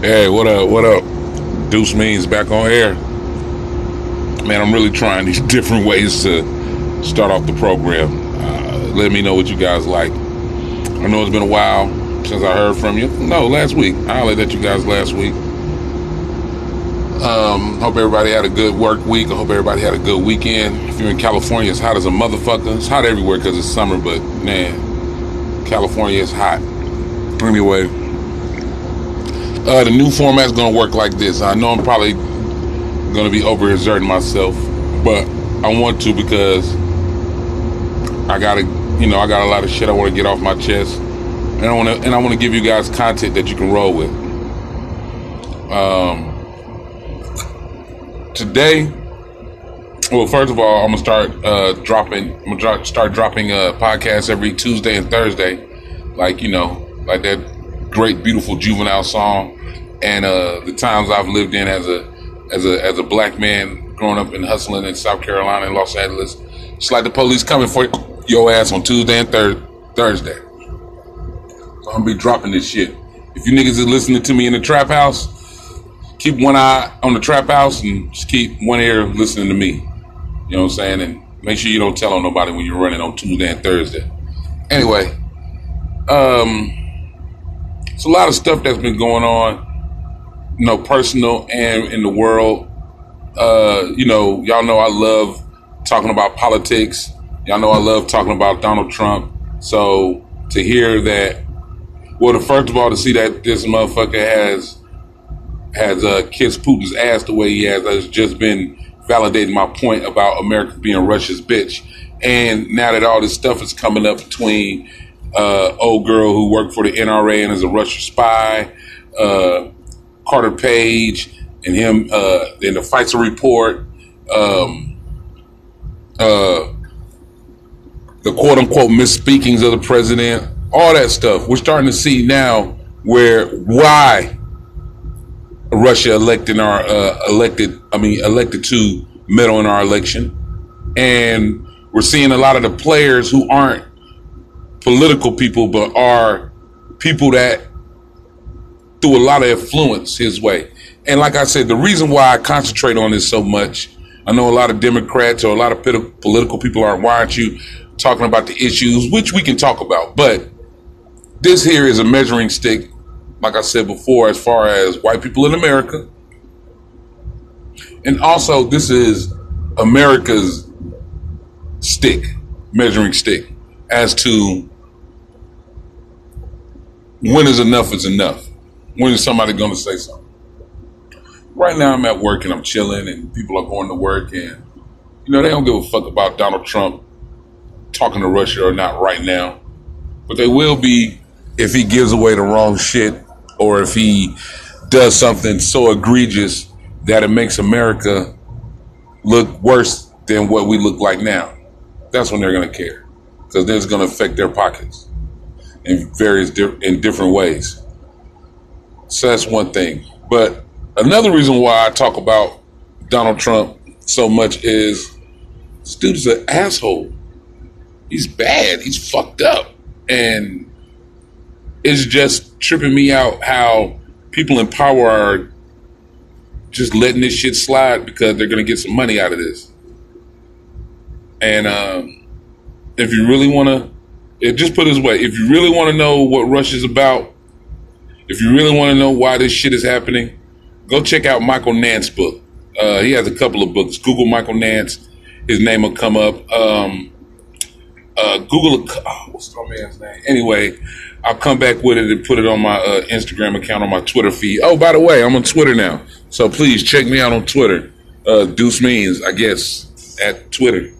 Hey, what up? What up? Deuce Means back on air. Man, I'm really trying these different ways to start off the program. Uh, let me know what you guys like. I know it's been a while since I heard from you. No, last week. I hollered at you guys last week. Um, hope everybody had a good work week. I hope everybody had a good weekend. If you're in California, it's hot as a motherfucker. It's hot everywhere because it's summer, but man, California is hot. Anyway, uh, the new format's gonna work like this. I know I'm probably gonna be overexerting myself, but I want to because I gotta, you know, I got a lot of shit I want to get off my chest, and I want to, and I want to give you guys content that you can roll with. Um, today, well, first of all, I'm gonna start uh, dropping. I'm gonna start dropping a podcast every Tuesday and Thursday, like you know, like that great, beautiful juvenile song, and uh, the times I've lived in as a as a as a black man growing up and hustling in South Carolina and Los Angeles. It's like the police coming for your ass on Tuesday and thir- Thursday. I'm gonna be dropping this shit. If you niggas is listening to me in the trap house, keep one eye on the trap house and just keep one ear listening to me. You know what I'm saying? And make sure you don't tell on nobody when you're running on Tuesday and Thursday. Anyway, um, it's a lot of stuff that's been going on, you know, personal and in the world. Uh, you know, y'all know I love talking about politics. Y'all know I love talking about Donald Trump. So to hear that, well, first of all, to see that this motherfucker has has uh, kissed Putin's ass the way he has has just been validating my point about America being Russia's bitch. And now that all this stuff is coming up between uh, old girl who worked for the NRA and is a Russian spy, uh, Carter Page, and him uh, in the FISA report, um, uh, the quote unquote misspeakings of the president, all that stuff. We're starting to see now where why Russia elected our uh, elected, I mean, elected to meddle in our election, and we're seeing a lot of the players who aren't political people, but are people that threw a lot of influence his way. And like I said, the reason why I concentrate on this so much, I know a lot of Democrats or a lot of political people aren't. Aren't you talking about the issues, which we can talk about? But this here is a measuring stick, like I said before, as far as white people in America. And also, this is America's stick, measuring stick, as to when is enough is enough. When is somebody going to say something? Right now, I'm at work and I'm chilling, and people are going to work, and you know they don't give a fuck about Donald Trump talking to Russia or not right now, but they will be if he gives away the wrong shit or if he does something so egregious that it makes America look worse than what we look like now. That's when they're going to care because it's going to affect their pockets in various di- in different ways. So that's one thing. But another reason why I talk about Donald Trump so much is this dude is an asshole. He's bad. He's fucked up. And it's just tripping me out how people in power are just letting this shit slide because they're going to get some money out of this. And um, if you really want to it, just put it this way: if you really want to know what Rush is about, if you really want to know why this shit is happening, go check out Michael Nance's book. Uh, he has a couple of books. Google Michael Nance; his name will come up. Um, uh, Google, oh, what's my man's name? Anyway, I'll come back with it and put it on my uh, Instagram account, on my Twitter feed. Oh, by the way, I'm on Twitter now, so please check me out on Twitter. Uh, Deuce Means, I guess, at Twitter.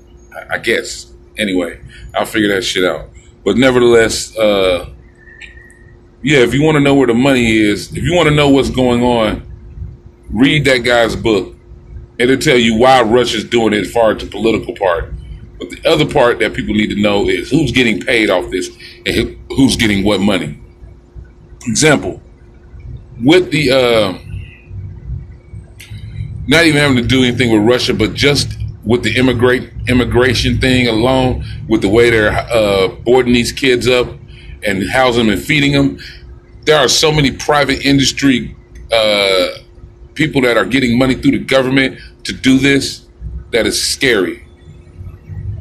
I guess. Anyway, I'll figure that shit out. But nevertheless, uh, yeah, if you want to know where the money is, if you want to know what's going on, read that guy's book. It'll tell you why Russia's doing it as far as the political part. But the other part that people need to know is who's getting paid off this and who's getting what money. Example, with the uh, not even having to do anything with Russia, but just with the immigrate immigration thing alone, with the way they're uh, boarding these kids up and housing them and feeding them, there are so many private industry uh, people that are getting money through the government to do this that is scary.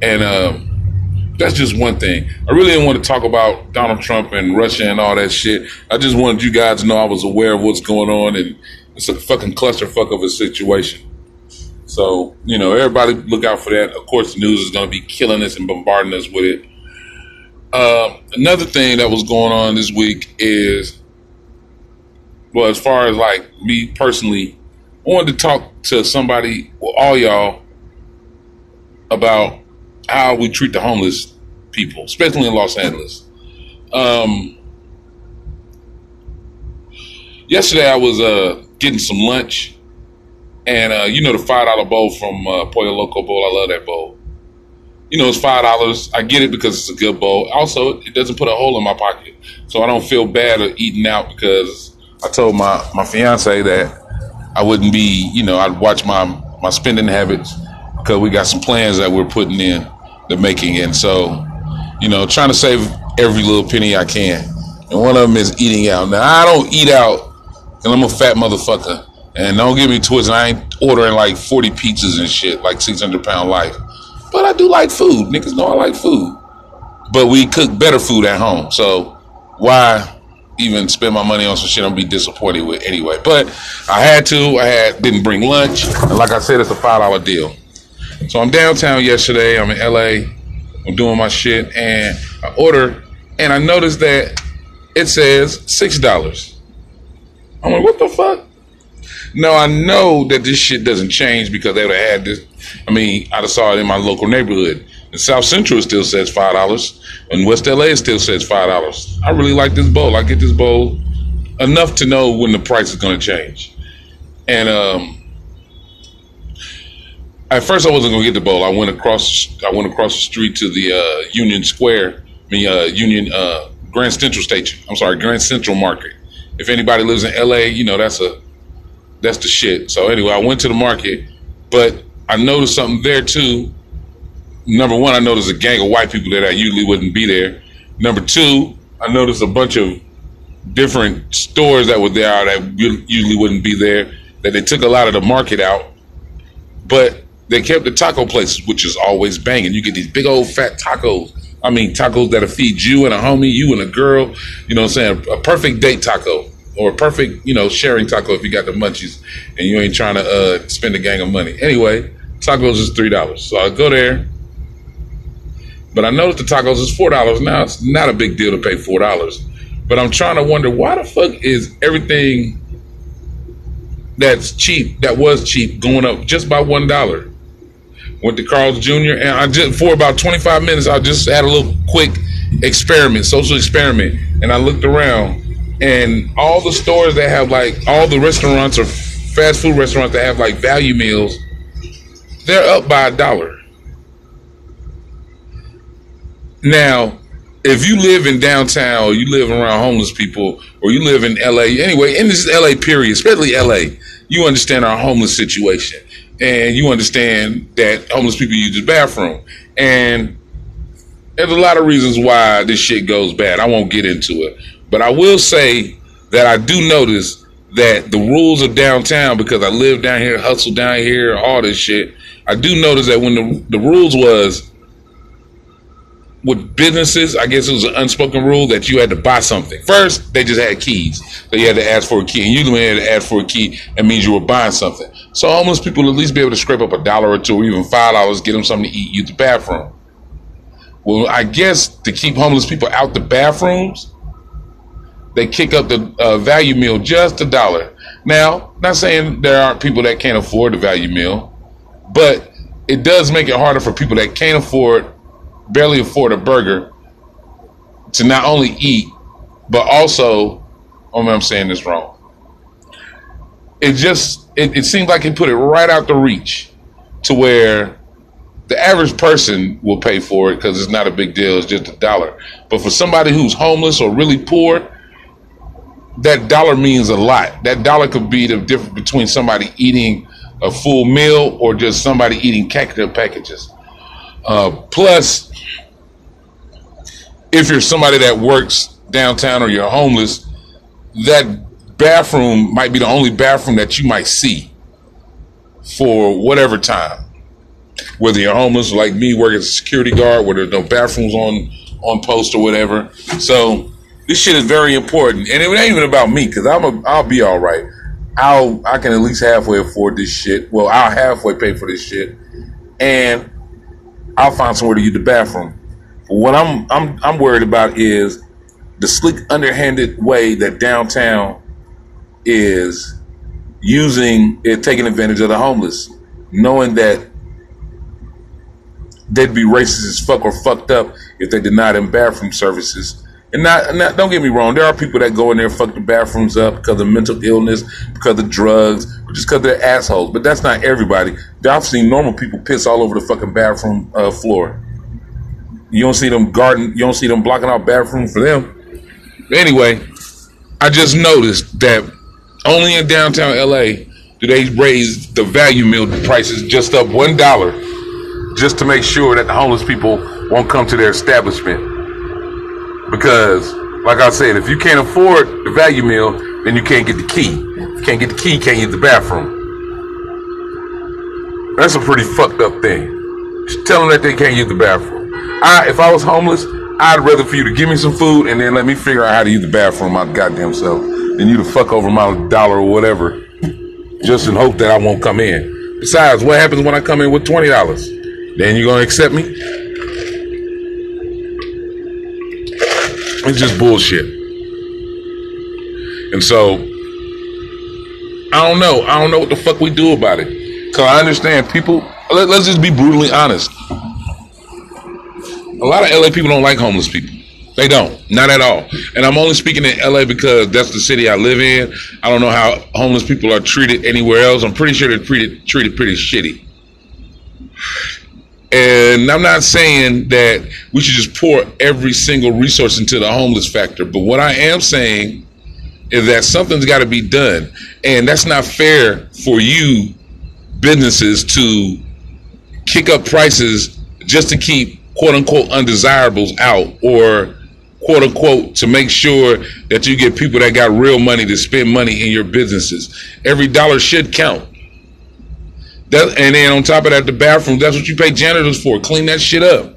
And um, that's just one thing. I really didn't want to talk about Donald Trump and Russia and all that shit. I just wanted you guys to know I was aware of what's going on, and it's a fucking clusterfuck of a situation. So, you know, everybody look out for that. Of course, the news is going to be killing us and bombarding us with it. Uh, another thing that was going on this week is, well, as far as like me personally, I wanted to talk to somebody, well, all y'all, about how we treat the homeless people, especially in Los Angeles. Um, yesterday, I was uh, getting some lunch, and uh, you know the five dollar bowl from uh, Pollo Loco Bowl. I love that bowl. You know, it's five dollars. I get it because it's a good bowl. Also, it doesn't put a hole in my pocket, so I don't feel bad of eating out because I told my my fiance that I wouldn't be, you know, I'd watch my my spending habits because we got some plans that we're putting in, the making, and so, you know, trying to save every little penny I can. And one of them is eating out. Now I don't eat out, and I'm a fat motherfucker. And don't get me twisted, I ain't ordering like 40 pizzas and shit, like 600 pound life. But I do like food. Niggas know I like food. But we cook better food at home. So why even spend my money on some shit I'm be disappointed with anyway. But I had to. I had didn't bring lunch, and like I said, it's a five dollar deal. So I'm downtown yesterday. I'm in LA. I'm doing my shit, and I order, and I noticed that it says six dollars. I'm like, what the fuck? No, I know that this shit doesn't change because they would have had this. I mean, I just saw it in my local neighborhood. In South Central, still says five dollars. and West LA, still says five dollars. I really like this bowl. I get this bowl enough to know when the price is going to change. And um, at first, I wasn't going to get the bowl. I went across. I went across the street to the uh, Union Square. I mean, uh, Union uh, Grand Central Station. I'm sorry, Grand Central Market. If anybody lives in LA, you know that's a that's the shit. So anyway, I went to the market, but I noticed something there too number one, I noticed a gang of white people that I usually wouldn't be there. Number two, I noticed a bunch of different stores that were there that usually wouldn't be there. That they took a lot of the market out, but they kept the taco places, which is always banging. You get these big old fat tacos. I mean, tacos that'll feed you and a homie, you and a girl. You know what I'm saying? A perfect date taco or perfect, you know, sharing taco if you got the munchies and you ain't trying to uh, spend a gang of money. Anyway, tacos is three dollars. So I go there, but I noticed the tacos is four dollars now. It's not a big deal to pay four dollars. But I'm trying to wonder why the fuck is everything that's cheap, that was cheap, going up just by one dollar. Went to Carl's Jr. and I just for about 25 minutes I just had a little quick experiment, social experiment, and I looked around and all the stores that have like all the restaurants or fast food restaurants that have like value meals, they're up by a dollar. Now, if you live in downtown or you live around homeless people or you live in LA, anyway, in this LA period, especially LA, you understand our homeless situation and you understand that homeless people use the bathroom. And there's a lot of reasons why this shit goes bad. I won't get into it. But I will say that I do notice that the rules of downtown, because I live down here, hustle down here, all this shit, I do notice that when the, the rules was with businesses, I guess it was an unspoken rule that you had to buy something. First, they just had keys. So you had to ask for a key. And usually had to ask for a key, that means you were buying something. So homeless people at least be able to scrape up a dollar or two or even five dollars, get them something to eat, use the bathroom. Well, I guess to keep homeless people out the bathrooms, they kick up the uh, value meal just a dollar. Now, not saying there aren't people that can't afford the value meal, but it does make it harder for people that can't afford barely afford a burger to not only eat, but also, oh man, I'm saying this wrong. It just, it, it seems like it put it right out the reach to where the average person will pay for it because it's not a big deal. It's just a dollar. But for somebody who's homeless or really poor, that dollar means a lot. That dollar could be the difference between somebody eating a full meal or just somebody eating cactus packages. Uh, plus, if you're somebody that works downtown or you're homeless, that bathroom might be the only bathroom that you might see for whatever time. Whether you're homeless like me, working as a security guard, where there's no bathrooms on on post or whatever. So this shit is very important, and it ain't even about me because I'm a, I'll be all right. I'll I can at least halfway afford this shit. Well, I'll halfway pay for this shit, and I'll find somewhere to use the bathroom. But what I'm I'm I'm worried about is the slick, underhanded way that downtown is using it, taking advantage of the homeless, knowing that they'd be racist as fuck or fucked up if they denied them bathroom services. And not, not, don't get me wrong, there are people that go in there and fuck the bathrooms up because of mental illness, because of drugs, just because they're assholes. But that's not everybody. I've seen normal people piss all over the fucking bathroom uh, floor. You don't see them garden. You don't see them blocking out bathroom for them. Anyway, I just noticed that only in downtown LA do they raise the value meal prices just up one dollar, just to make sure that the homeless people won't come to their establishment. Because, like I said, if you can't afford the value meal, then you can't get the key. If you can't get the key, can't use the bathroom. That's a pretty fucked up thing. Just tell them that they can't use the bathroom. I, if I was homeless, I'd rather for you to give me some food and then let me figure out how to use the bathroom my goddamn self than you to fuck over my dollar or whatever just in hope that I won't come in. Besides, what happens when I come in with $20? Then you're gonna accept me? It's just bullshit. And so, I don't know. I don't know what the fuck we do about it. Cause I understand people, let, let's just be brutally honest a lot of LA people don't like homeless people. They don't, not at all. And I'm only speaking in LA because that's the city I live in. I don't know how homeless people are treated anywhere else. I'm pretty sure they're treated treated pretty shitty. And I'm not saying that we should just pour every single resource into the homeless factor, but what I am saying is that something's got to be done, and that's not fair for you businesses to kick up prices just to keep quote unquote undesirables out or quote unquote to make sure that you get people that got real money to spend money in your businesses. Every dollar should count. That, and then on top of that, the bathroom, that's what you pay janitors for. Clean that shit up.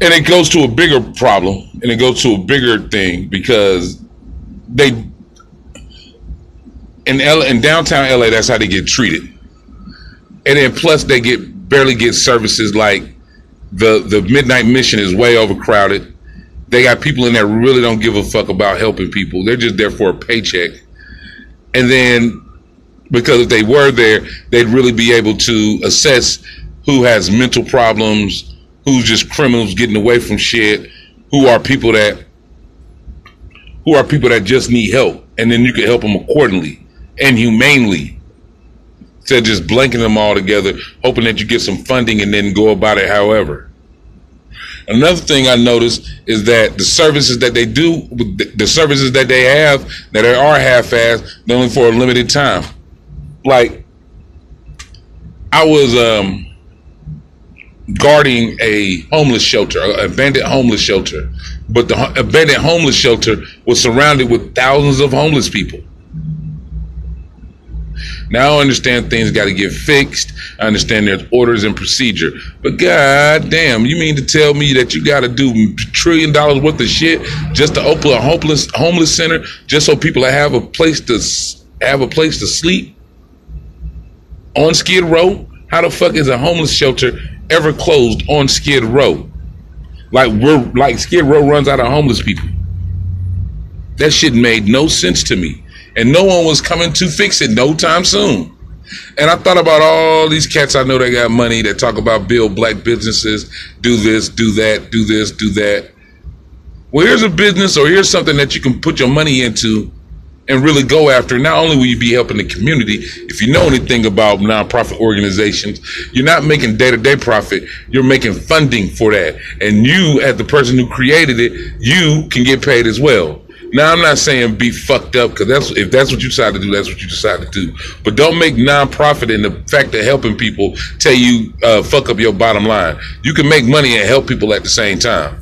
And it goes to a bigger problem and it goes to a bigger thing because they in L in downtown LA, that's how they get treated and then plus they get barely get services like the the midnight mission is way overcrowded. They got people in there really don't give a fuck about helping people. They're just there for a paycheck. And then because if they were there, they'd really be able to assess who has mental problems, who's just criminals getting away from shit, who are people that who are people that just need help, and then you can help them accordingly and humanely instead of just blanking them all together, hoping that you get some funding and then go about it however. Another thing I noticed is that the services that they do, the services that they have that are half-assed, only for a limited time. Like, I was um, guarding a homeless shelter, an abandoned homeless shelter, but the abandoned homeless shelter was surrounded with thousands of homeless people. Now I understand things got to get fixed. I understand there's orders and procedure. But god damn, you mean to tell me that you got to do trillion dollars worth of shit just to open a homeless homeless center just so people have a place to have a place to sleep on Skid Row? How the fuck is a homeless shelter ever closed on Skid Row? Like we're like Skid Row runs out of homeless people. That shit made no sense to me and no one was coming to fix it no time soon. And I thought about all these cats I know that got money that talk about build black businesses, do this, do that, do this, do that. Well, here's a business or here's something that you can put your money into and really go after. Not only will you be helping the community, if you know anything about nonprofit organizations, you're not making day to day profit, you're making funding for that. And you, as the person who created it, you can get paid as well. Now I'm not saying be fucked up because that's if that's what you decide to do, that's what you decide to do. But don't make nonprofit and the fact of helping people tell you uh, fuck up your bottom line. You can make money and help people at the same time.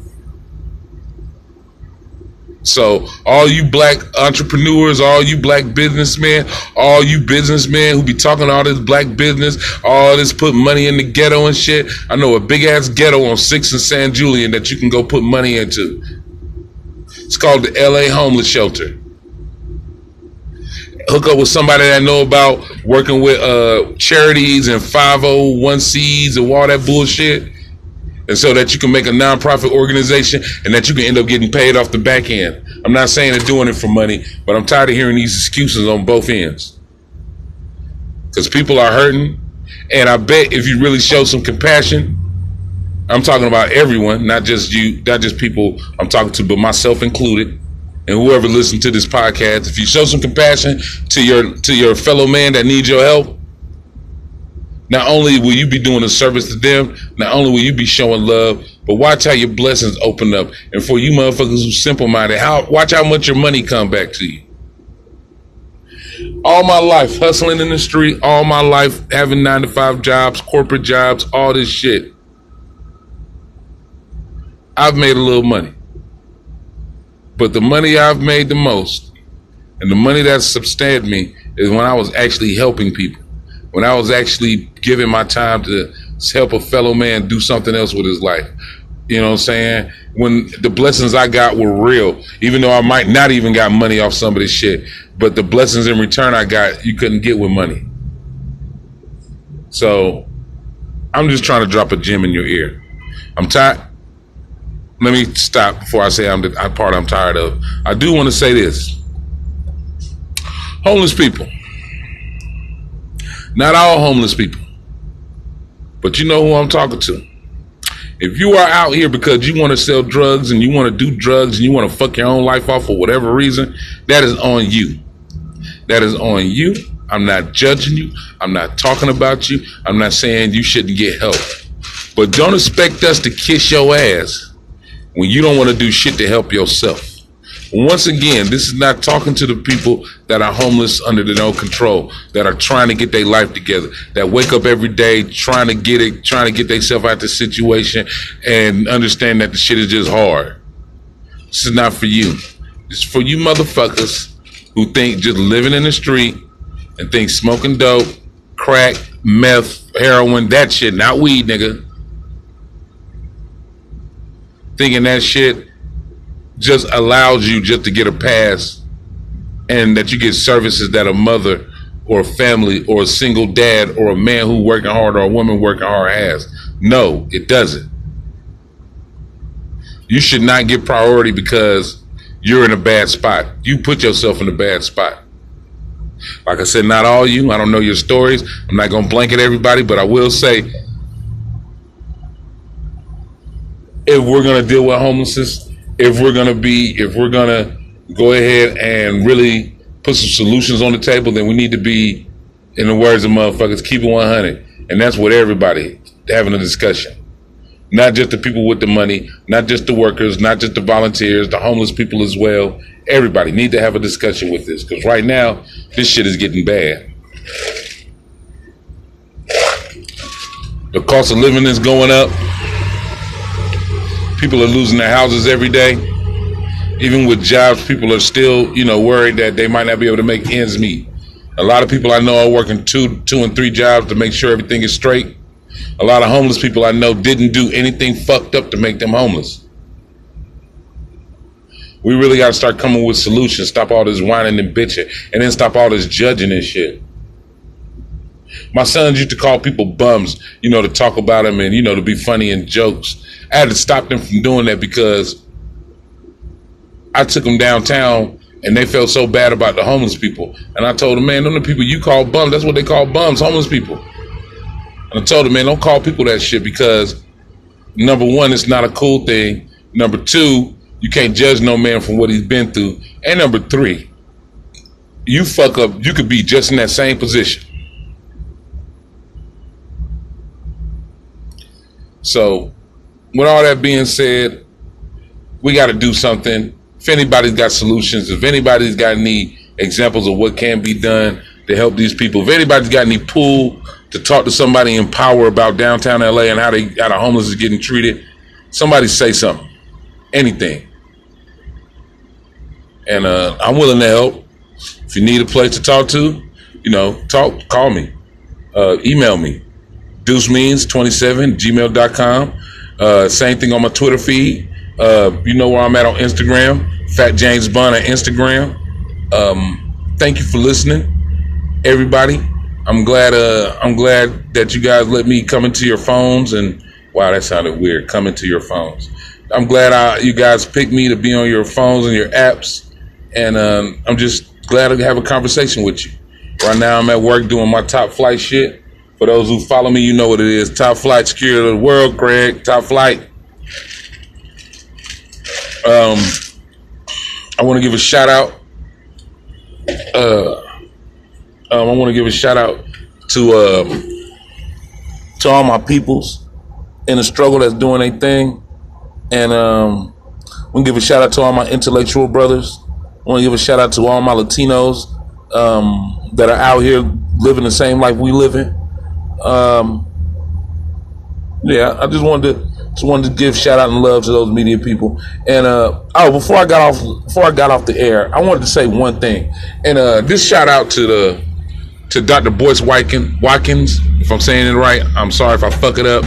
So all you black entrepreneurs, all you black businessmen, all you businessmen who be talking all this black business, all this put money in the ghetto and shit. I know a big ass ghetto on Six and San Julian that you can go put money into. It's called the LA Homeless Shelter. Hook up with somebody that know about working with uh, charities and 501c's and all that bullshit and so that you can make a nonprofit organization and that you can end up getting paid off the back end. I'm not saying they're doing it for money, but I'm tired of hearing these excuses on both ends. Because people are hurting, and I bet if you really show some compassion, I'm talking about everyone, not just you, not just people I'm talking to, but myself included, and whoever listens to this podcast. If you show some compassion to your to your fellow man that needs your help, not only will you be doing a service to them, not only will you be showing love, but watch how your blessings open up. And for you motherfuckers who simple minded, how watch how much your money come back to you. All my life hustling in the street, all my life having nine to five jobs, corporate jobs, all this shit. I've made a little money. But the money I've made the most, and the money that's sustained me, is when I was actually helping people when I was actually giving my time to help a fellow man do something else with his life. You know what I'm saying? When the blessings I got were real, even though I might not even got money off some of this shit, but the blessings in return I got, you couldn't get with money. So I'm just trying to drop a gem in your ear. I'm tired. Let me stop before I say I'm the part I'm tired of. I do want to say this. Homeless people not all homeless people. But you know who I'm talking to. If you are out here because you want to sell drugs and you want to do drugs and you want to fuck your own life off for whatever reason, that is on you. That is on you. I'm not judging you. I'm not talking about you. I'm not saying you shouldn't get help. But don't expect us to kiss your ass when you don't want to do shit to help yourself. Once again, this is not talking to the people that are homeless under their own control, that are trying to get their life together, that wake up every day trying to get it, trying to get themselves out of the situation and understand that the shit is just hard. This is not for you. It's for you motherfuckers who think just living in the street and think smoking dope, crack, meth, heroin, that shit, not weed, nigga. Thinking that shit just allows you just to get a pass and that you get services that a mother or a family or a single dad or a man who working hard or a woman working hard has. No, it doesn't. You should not get priority because you're in a bad spot. You put yourself in a bad spot. Like I said, not all you. I don't know your stories. I'm not going to blanket everybody, but I will say if we're going to deal with homelessness, if we're gonna be if we're gonna go ahead and really put some solutions on the table, then we need to be, in the words of motherfuckers, keep it 100, and that's what everybody having a discussion. Not just the people with the money, not just the workers, not just the volunteers, the homeless people as well. Everybody need to have a discussion with this because right now this shit is getting bad. The cost of living is going up. People are losing their houses every day. Even with jobs, people are still, you know, worried that they might not be able to make ends meet. A lot of people I know are working two, two and three jobs to make sure everything is straight. A lot of homeless people I know didn't do anything fucked up to make them homeless. We really got to start coming with solutions. Stop all this whining and bitching, and then stop all this judging and shit. My sons used to call people bums, you know, to talk about them and you know to be funny and jokes. I had to stop them from doing that because I took them downtown and they felt so bad about the homeless people. And I told them, man, them the people you call bums, that's what they call bums, homeless people. And I told them, man, don't call people that shit because number one, it's not a cool thing. Number two, you can't judge no man from what he's been through. And number three, you fuck up, you could be just in that same position. So with all that being said, we got to do something. If anybody's got solutions, if anybody's got any examples of what can be done to help these people, if anybody's got any pull to talk to somebody in power about downtown LA and how they how the homeless is getting treated, somebody say something. Anything. and uh, I'm willing to help. If you need a place to talk to, you know, talk, call me, uh, email me, deuce means 27 gmail.com. Uh, same thing on my Twitter feed. Uh, you know where I'm at on Instagram, Fat James Bond on Instagram. Um, thank you for listening, everybody. I'm glad. Uh, I'm glad that you guys let me come into your phones and wow, that sounded weird. Come into your phones. I'm glad I, you guys picked me to be on your phones and your apps, and um, I'm just glad to have a conversation with you. Right now, I'm at work doing my top flight shit. For those who follow me, you know what it is. Top flight security of the world, Craig. Top flight. Um, I want to give a shout out. Uh, um, I want to give a shout out to um, to all my peoples in the struggle that's doing a thing, and um, to give a shout out to all my intellectual brothers. I want to give a shout out to all my Latinos um, that are out here living the same life we live in. Um, yeah, I just wanted to just wanted to give shout out and love to those media people. And uh, oh, before I got off before I got off the air, I wanted to say one thing. And uh, this shout out to the to Dr. Boyce Watkins. If I'm saying it right, I'm sorry if I fuck it up.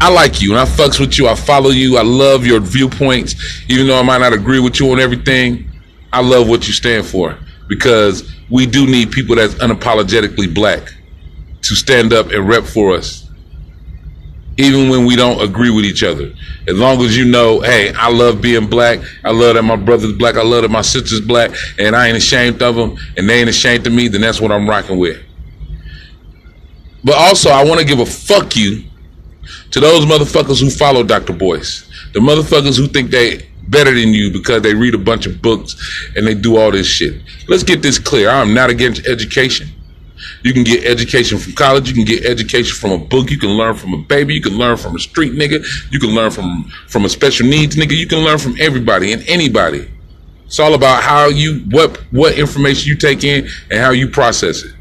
I like you and I fucks with you. I follow you. I love your viewpoints, even though I might not agree with you on everything. I love what you stand for because we do need people that's unapologetically black to stand up and rep for us even when we don't agree with each other. As long as you know, hey, I love being black. I love that my brother's black. I love that my sister's black, and I ain't ashamed of them, and they ain't ashamed of me. Then that's what I'm rocking with. But also, I want to give a fuck you to those motherfuckers who follow Dr. Boyce, the motherfuckers who think they better than you because they read a bunch of books and they do all this shit. Let's get this clear. I'm not against education. You can get education from college. You can get education from a book. You can learn from a baby. You can learn from a street nigga. You can learn from from a special needs nigga. You can learn from everybody and anybody. It's all about how you what what information you take in and how you process it.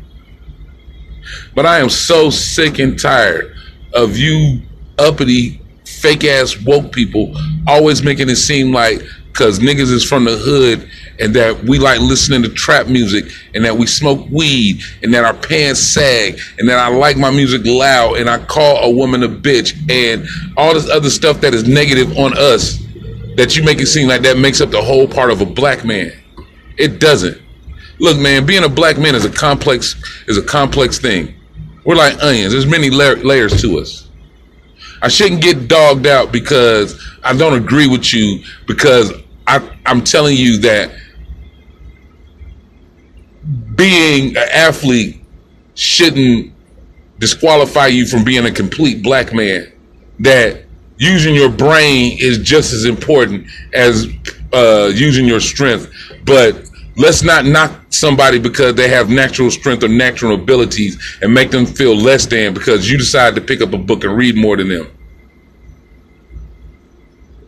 But I am so sick and tired of you uppity fake ass woke people always making it seem like because niggas is from the hood and that we like listening to trap music and that we smoke weed and that our pants sag and that I like my music loud and I call a woman a bitch and all this other stuff that is negative on us that you make it seem like that makes up the whole part of a black man. It doesn't. Look, man, being a black man is a complex is a complex thing. We're like onions. There's many la- layers to us. I shouldn't get dogged out because I don't agree with you because I, I'm telling you that being an athlete shouldn't disqualify you from being a complete black man. That using your brain is just as important as uh, using your strength. But let's not knock somebody because they have natural strength or natural abilities and make them feel less than because you decide to pick up a book and read more than them.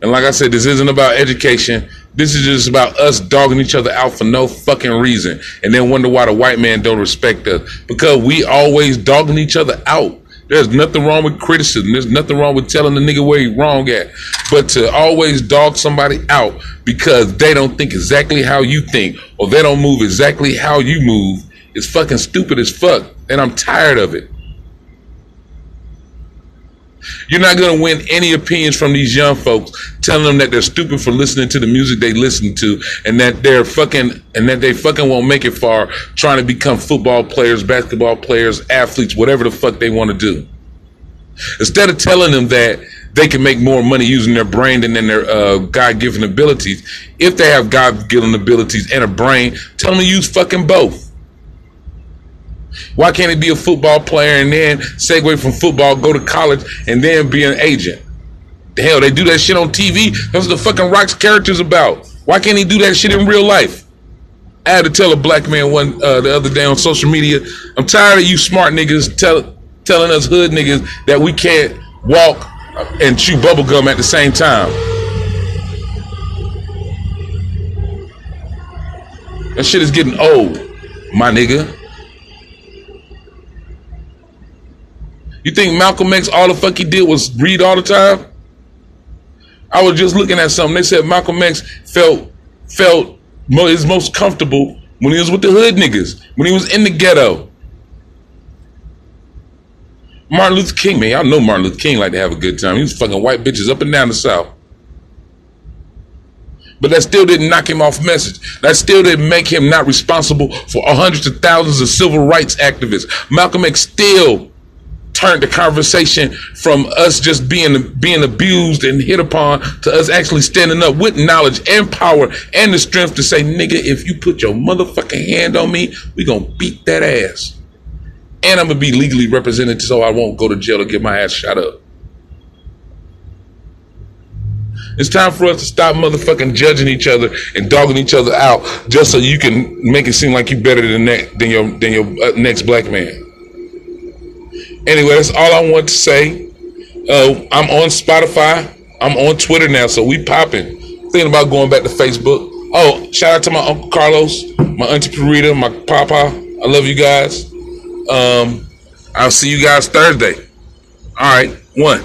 And like I said, this isn't about education. This is just about us dogging each other out for no fucking reason. And then wonder why the white man don't respect us. Because we always dogging each other out. There's nothing wrong with criticism. There's nothing wrong with telling the nigga where he wrong at. But to always dog somebody out because they don't think exactly how you think or they don't move exactly how you move is fucking stupid as fuck. And I'm tired of it. You're not going to win any opinions from these young folks telling them that they're stupid for listening to the music they listen to and that they're fucking and that they fucking won't make it far trying to become football players, basketball players, athletes, whatever the fuck they want to do. Instead of telling them that they can make more money using their brain than their uh, God-given abilities, if they have God-given abilities and a brain, tell them to use fucking both. Why can't he be a football player and then segue from football, go to college, and then be an agent? Hell, they do that shit on TV. That's what the fucking Rock's character's about. Why can't he do that shit in real life? I had to tell a black man one uh, the other day on social media. I'm tired of you smart niggas tell, telling us hood niggas that we can't walk and chew bubblegum at the same time. That shit is getting old, my nigga. You think Malcolm X all the fuck he did was read all the time? I was just looking at something. They said Malcolm X felt felt his most comfortable when he was with the hood niggas, when he was in the ghetto. Martin Luther King, man, y'all know Martin Luther King liked to have a good time. He was fucking white bitches up and down the South. But that still didn't knock him off message. That still didn't make him not responsible for hundreds of thousands of civil rights activists. Malcolm X still turned the conversation from us just being being abused and hit upon to us actually standing up with knowledge and power and the strength to say, nigga, if you put your motherfucking hand on me, we gonna beat that ass. And I'm gonna be legally represented so I won't go to jail or get my ass shot up. It's time for us to stop motherfucking judging each other and dogging each other out just so you can make it seem like you're better than that than your than your uh, next black man. Anyway, that's all I want to say. Uh, I'm on Spotify. I'm on Twitter now, so we popping. Thinking about going back to Facebook. Oh, shout out to my uncle Carlos, my auntie Parita, my papa. I love you guys. Um, I'll see you guys Thursday. All right, one.